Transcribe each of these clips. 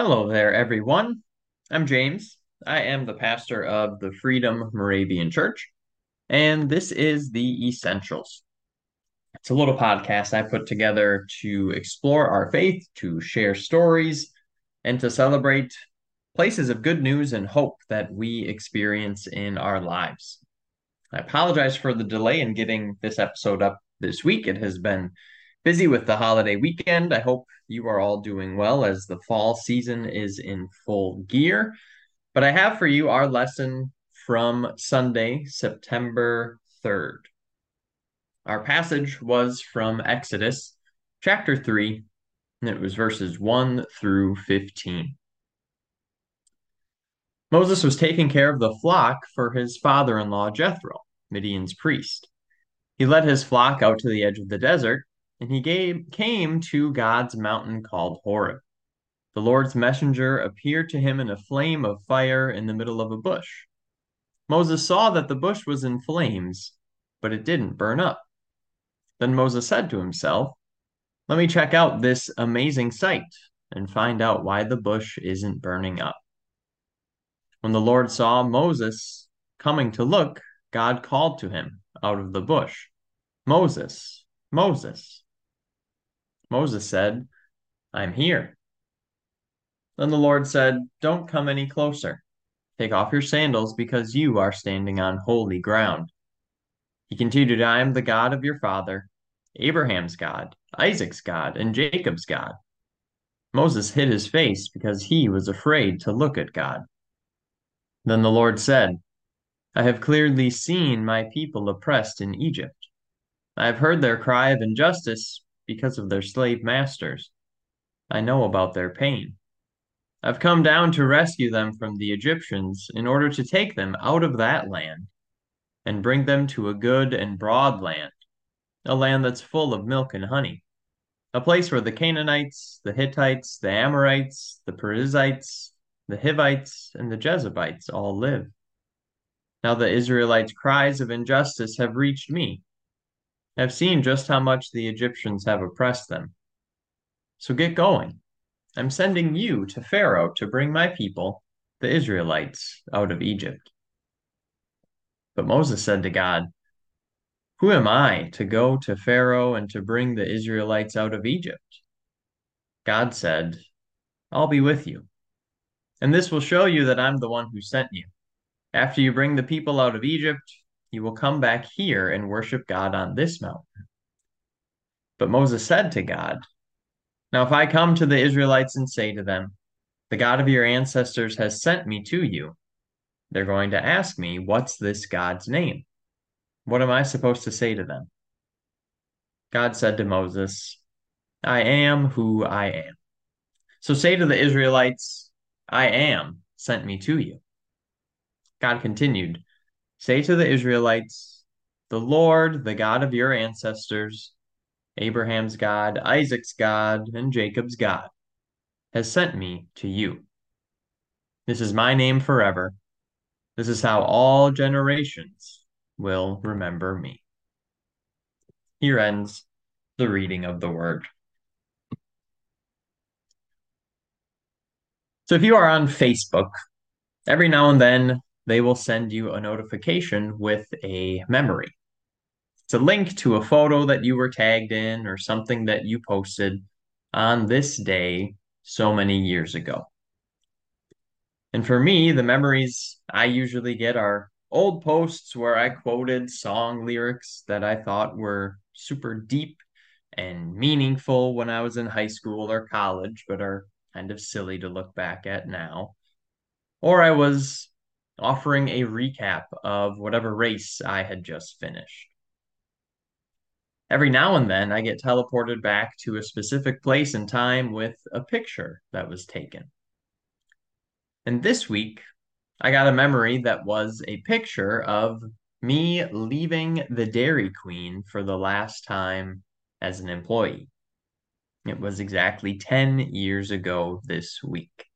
Hello there, everyone. I'm James. I am the pastor of the Freedom Moravian Church, and this is the Essentials. It's a little podcast I put together to explore our faith, to share stories, and to celebrate places of good news and hope that we experience in our lives. I apologize for the delay in getting this episode up this week. It has been busy with the holiday weekend. I hope you are all doing well as the fall season is in full gear. But I have for you our lesson from Sunday, September 3rd. Our passage was from Exodus chapter 3, and it was verses 1 through 15. Moses was taking care of the flock for his father in law Jethro, Midian's priest. He led his flock out to the edge of the desert, and he gave, came to God's mountain called Horeb. The Lord's messenger appeared to him in a flame of fire in the middle of a bush. Moses saw that the bush was in flames, but it didn't burn up. Then Moses said to himself, Let me check out this amazing sight and find out why the bush isn't burning up. When the Lord saw Moses coming to look, God called to him out of the bush, Moses, Moses. Moses said, I'm here. Then the Lord said, Don't come any closer. Take off your sandals because you are standing on holy ground. He continued, I am the God of your father, Abraham's God, Isaac's God, and Jacob's God. Moses hid his face because he was afraid to look at God. Then the Lord said, I have clearly seen my people oppressed in Egypt. I have heard their cry of injustice because of their slave masters. I know about their pain. I've come down to rescue them from the Egyptians in order to take them out of that land and bring them to a good and broad land, a land that's full of milk and honey, a place where the Canaanites, the Hittites, the Amorites, the Perizzites, the Hivites, and the Jebusites all live. Now the Israelites' cries of injustice have reached me. I've seen just how much the Egyptians have oppressed them. So get going. I'm sending you to Pharaoh to bring my people, the Israelites, out of Egypt. But Moses said to God, Who am I to go to Pharaoh and to bring the Israelites out of Egypt? God said, I'll be with you and this will show you that I'm the one who sent you. After you bring the people out of Egypt, you will come back here and worship God on this mountain. But Moses said to God, Now if I come to the Israelites and say to them, The God of your ancestors has sent me to you, they're going to ask me, What's this God's name? What am I supposed to say to them? God said to Moses, I am who I am. So say to the Israelites, I am sent me to you. God continued, Say to the Israelites, The Lord, the God of your ancestors, Abraham's God, Isaac's God, and Jacob's God, has sent me to you. This is my name forever. This is how all generations will remember me. Here ends the reading of the word. So if you are on Facebook, every now and then they will send you a notification with a memory. It's a link to a photo that you were tagged in or something that you posted on this day so many years ago. And for me, the memories I usually get are old posts where I quoted song lyrics that I thought were super deep and meaningful when I was in high school or college, but are kind of silly to look back at now. Or I was offering a recap of whatever race I had just finished. Every now and then, I get teleported back to a specific place and time with a picture that was taken. And this week, I got a memory that was a picture of me leaving the Dairy Queen for the last time as an employee. It was exactly 10 years ago this week.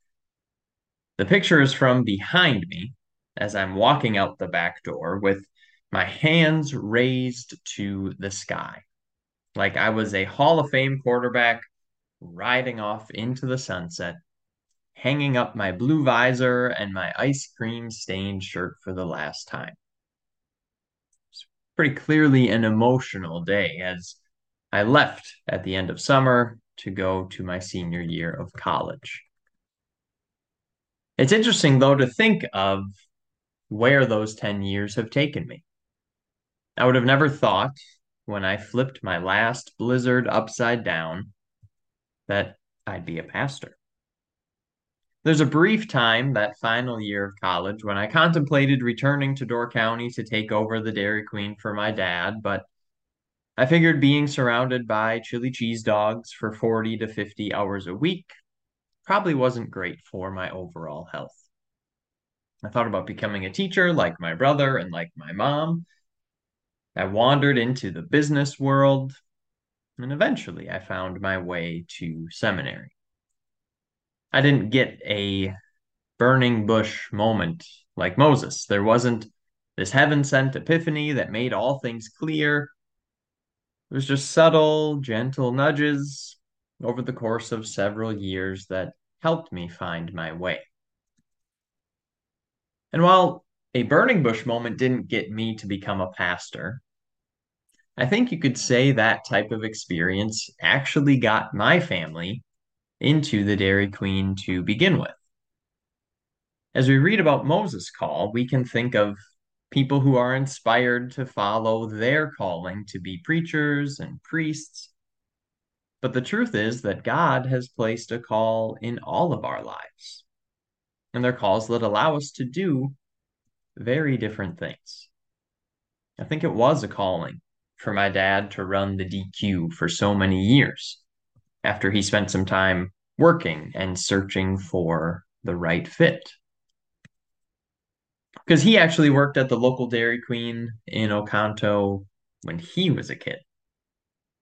The picture is from behind me as I'm walking out the back door with my hands raised to the sky, like I was a Hall of Fame quarterback riding off into the sunset, hanging up my blue visor and my ice cream stained shirt for the last time. It's pretty clearly an emotional day as I left at the end of summer to go to my senior year of college. It's interesting, though, to think of where those 10 years have taken me. I would have never thought when I flipped my last blizzard upside down that I'd be a pastor. There's a brief time that final year of college when I contemplated returning to Door County to take over the Dairy Queen for my dad, but I figured being surrounded by chili cheese dogs for 40 to 50 hours a week probably wasn't great for my overall health. I thought about becoming a teacher like my brother and like my mom. I wandered into the business world, and eventually I found my way to seminary. I didn't get a burning bush moment like Moses. There wasn't this heaven sent epiphany that made all things clear. It was just subtle, gentle nudges over the course of several years that helped me find my way. And while a burning bush moment didn't get me to become a pastor, I think you could say that type of experience actually got my family into the Dairy Queen to begin with. As we read about Moses' call, we can think of people who are inspired to follow their calling to be preachers and priests. But the truth is that God has placed a call in all of our lives. And they're calls that allow us to do very different things. I think it was a calling for my dad to run the DQ for so many years after he spent some time working and searching for the right fit because he actually worked at the local Dairy Queen in Oconto when he was a kid.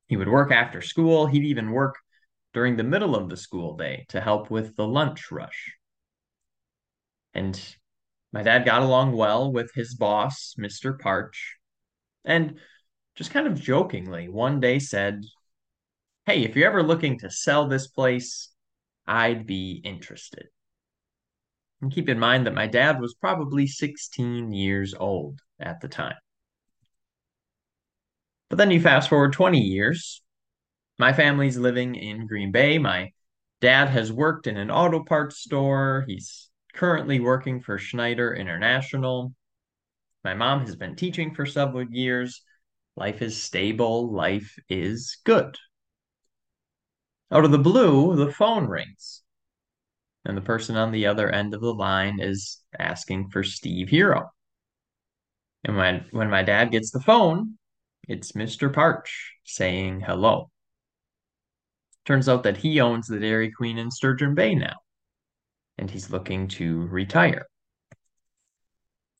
He would work after school. He'd even work during the middle of the school day to help with the lunch rush. And my dad got along well with his boss, Mr. Parch, and just kind of jokingly one day said, Hey, if you're ever looking to sell this place, I'd be interested. And keep in mind that my dad was probably 16 years old at the time. But then you fast forward 20 years. My family's living in Green Bay. My dad has worked in an auto parts store. He's currently working for Schneider International. My mom has been teaching for several years. Life is stable. Life is good. Out of the blue, the phone rings and the person on the other end of the line is asking for Steve Hero. And when when my dad gets the phone, it's Mr. Parch saying hello. Turns out that he owns the Dairy Queen in Sturgeon Bay now, and he's looking to retire.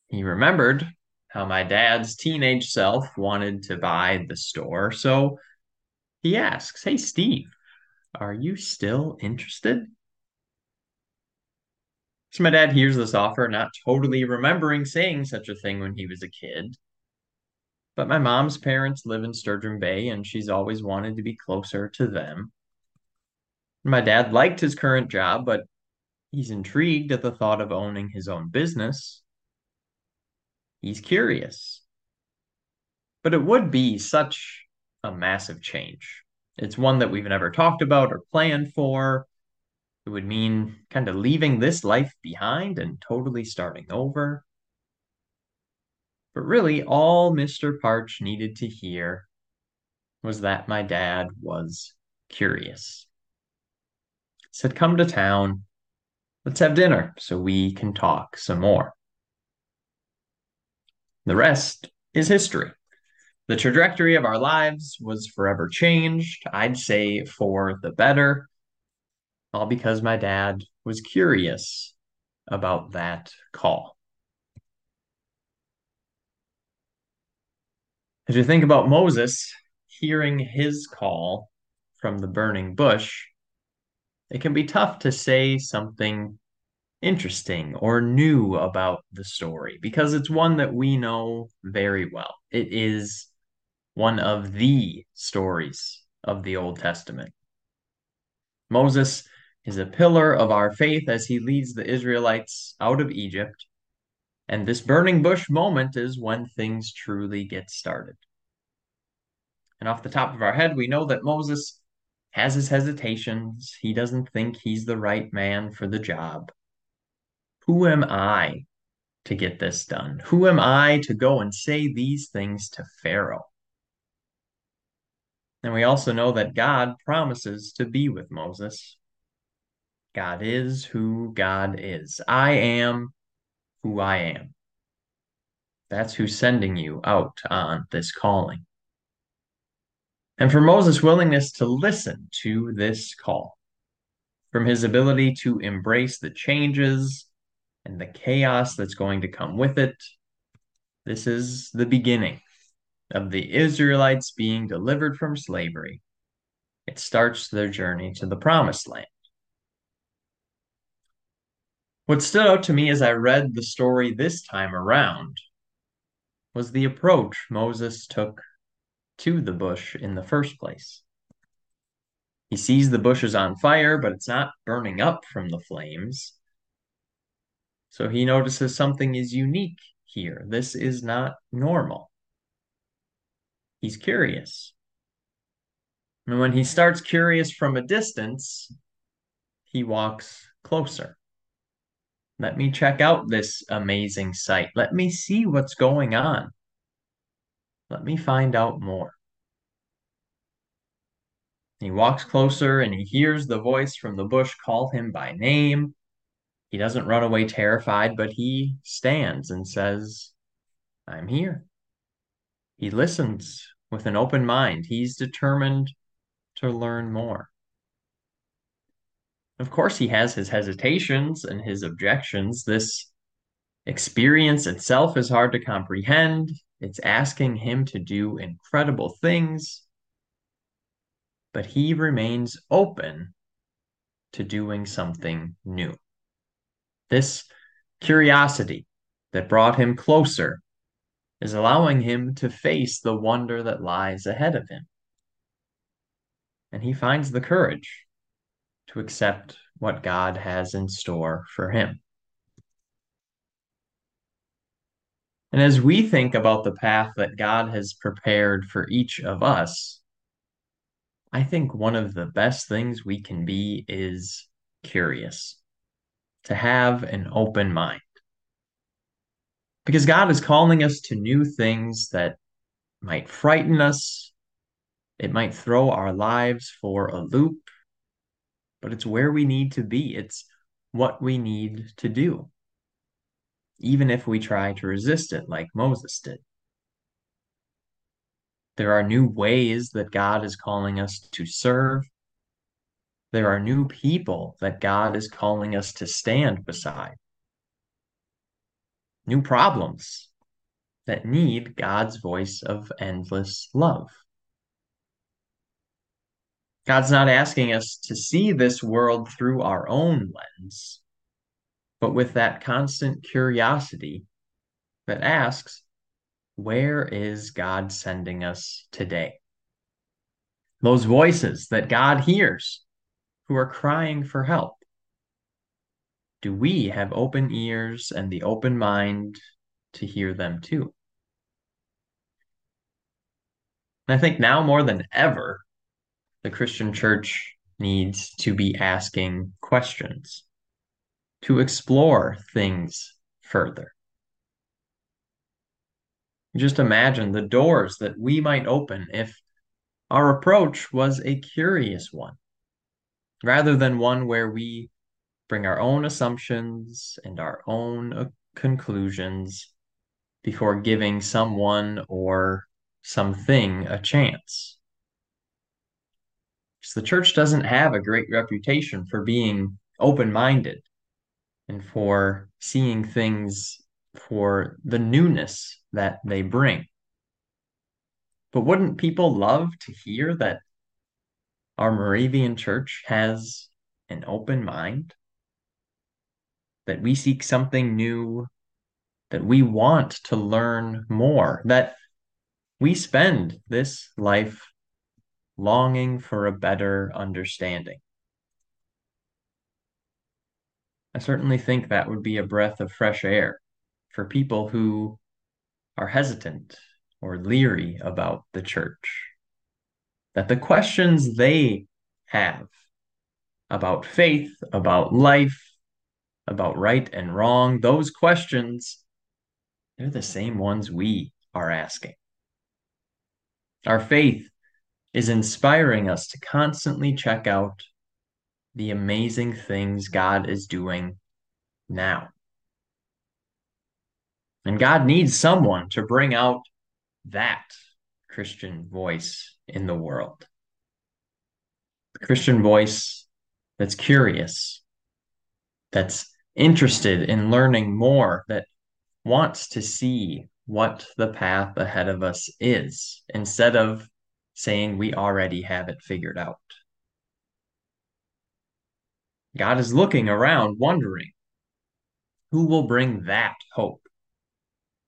He remembered how my dad's teenage self wanted to buy the store, so he asks, Hey, Steve, are you still interested? So my dad hears this offer, not totally remembering saying such a thing when he was a kid. But my mom's parents live in Sturgeon Bay, and she's always wanted to be closer to them. My dad liked his current job, but he's intrigued at the thought of owning his own business. He's curious. But it would be such a massive change. It's one that we've never talked about or planned for. It would mean kind of leaving this life behind and totally starting over. But really, all Mr. Parch needed to hear was that my dad was curious. Said, Come to town. Let's have dinner so we can talk some more. The rest is history. The trajectory of our lives was forever changed, I'd say for the better all because my dad was curious about that call. As you think about Moses hearing his call from the burning bush, it can be tough to say something interesting or new about the story because it's one that we know very well. It is one of the stories of the Old Testament. Moses is a pillar of our faith as he leads the Israelites out of Egypt. And this burning bush moment is when things truly get started. And off the top of our head, we know that Moses has his hesitations. He doesn't think he's the right man for the job. Who am I to get this done? Who am I to go and say these things to Pharaoh? And we also know that God promises to be with Moses. God is who God is. I am who I am. That's who's sending you out on this calling. And for Moses' willingness to listen to this call, from his ability to embrace the changes and the chaos that's going to come with it, this is the beginning of the Israelites being delivered from slavery. It starts their journey to the promised land. What stood out to me as I read the story this time around was the approach Moses took to the bush in the first place. He sees the bush is on fire, but it's not burning up from the flames. So he notices something is unique here. This is not normal. He's curious. And when he starts curious from a distance, he walks closer. Let me check out this amazing sight. Let me see what's going on. Let me find out more. He walks closer and he hears the voice from the bush call him by name. He doesn't run away terrified, but he stands and says, I'm here. He listens with an open mind. He's determined to learn more. Of course, he has his hesitations and his objections. This experience itself is hard to comprehend. It's asking him to do incredible things, but he remains open to doing something new. This curiosity that brought him closer is allowing him to face the wonder that lies ahead of him. And he finds the courage to accept what God has in store for him. And as we think about the path that God has prepared for each of us, I think one of the best things we can be is curious, to have an open mind. Because God is calling us to new things that might frighten us, it might throw our lives for a loop, but it's where we need to be. It's what we need to do, even if we try to resist it like Moses did. There are new ways that God is calling us to serve. There are new people that God is calling us to stand beside. New problems that need God's voice of endless love. God's not asking us to see this world through our own lens, but with that constant curiosity that asks, where is God sending us today? Those voices that God hears who are crying for help. Do we have open ears and the open mind to hear them too? And I think now more than ever, the Christian church needs to be asking questions, to explore things further. Just imagine the doors that we might open if our approach was a curious one, rather than one where we bring our own assumptions and our own uh, conclusions before giving someone or something a chance. So the church doesn't have a great reputation for being open minded and for seeing things for the newness that they bring. But wouldn't people love to hear that our Moravian church has an open mind? That we seek something new, that we want to learn more, that we spend this life longing for a better understanding. I certainly think that would be a breath of fresh air for people who are hesitant or leery about the church. That the questions they have about faith, about life, about right and wrong, those questions, they're the same ones we are asking. Our faith is inspiring us to constantly check out the amazing things God is doing now. And God needs someone to bring out that Christian voice in the world. The Christian voice that's curious, that's interested in learning more, that wants to see what the path ahead of us is instead of saying we already have it figured out. God is looking around, wondering who will bring that hope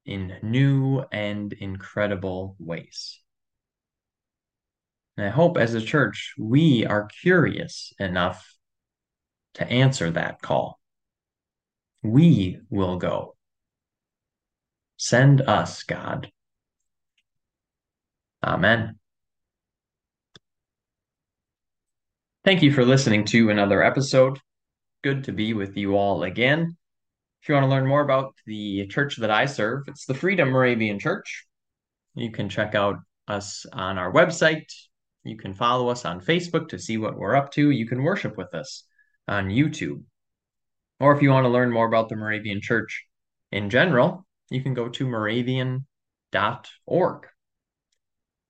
in new and incredible ways. And I hope as a church, we are curious enough to answer that call. We will go. Send us, God. Amen. Thank you for listening to another episode. Good to be with you all again. If you want to learn more about the church that I serve, it's the Freedom Moravian Church. You can check out us on our website. You can follow us on Facebook to see what we're up to. You can worship with us on YouTube. Or if you want to learn more about the Moravian Church in general, you can go to moravian.org.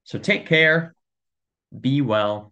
So take care, be well.